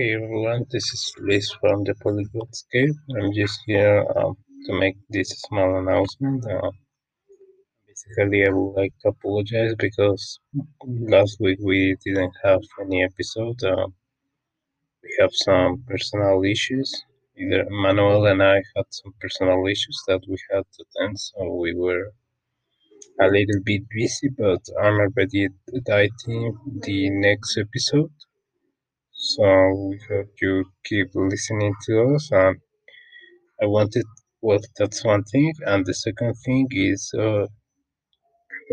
Hey everyone, this is Luis from the Polyglots Cave. I'm just here um, to make this small announcement. Uh, basically, I would like to apologize because last week we didn't have any episode. Uh, we have some personal issues. Either Manuel and I had some personal issues that we had to attend, so we were a little bit busy, but I'm already editing the next episode. So we hope you keep listening to us. And I wanted, well, that's one thing. And the second thing is uh,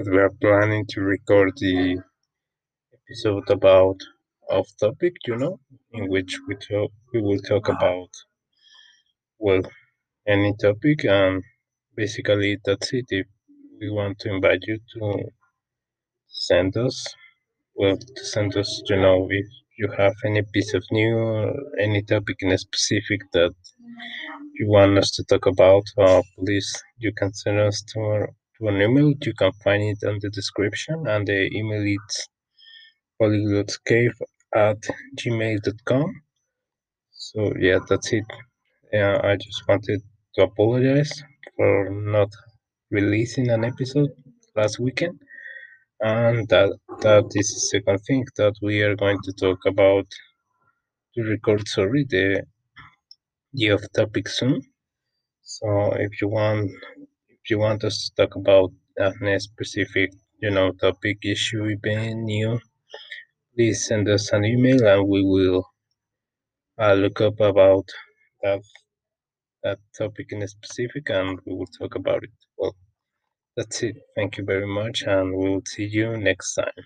we are planning to record the episode about off topic, you know, in which we talk, we will talk about, well, any topic. And basically, that's it. If we want to invite you to send us, well, to send us, you know, if you have any piece of news, any topic in a specific that you want us to talk about, uh, please, you can send us to, our, to an email. You can find it in the description, and the email is polyglotscave at gmail.com. So, yeah, that's it. Yeah, I just wanted to apologize for not releasing an episode last weekend. And that that is the second thing that we are going to talk about to record sorry the the off topic soon. So if you want if you want us to talk about a specific, you know, topic, issue, event, new, please send us an email and we will uh, look up about that that topic in specific and we will talk about it. Well, that's it. Thank you very much and we will see you next time.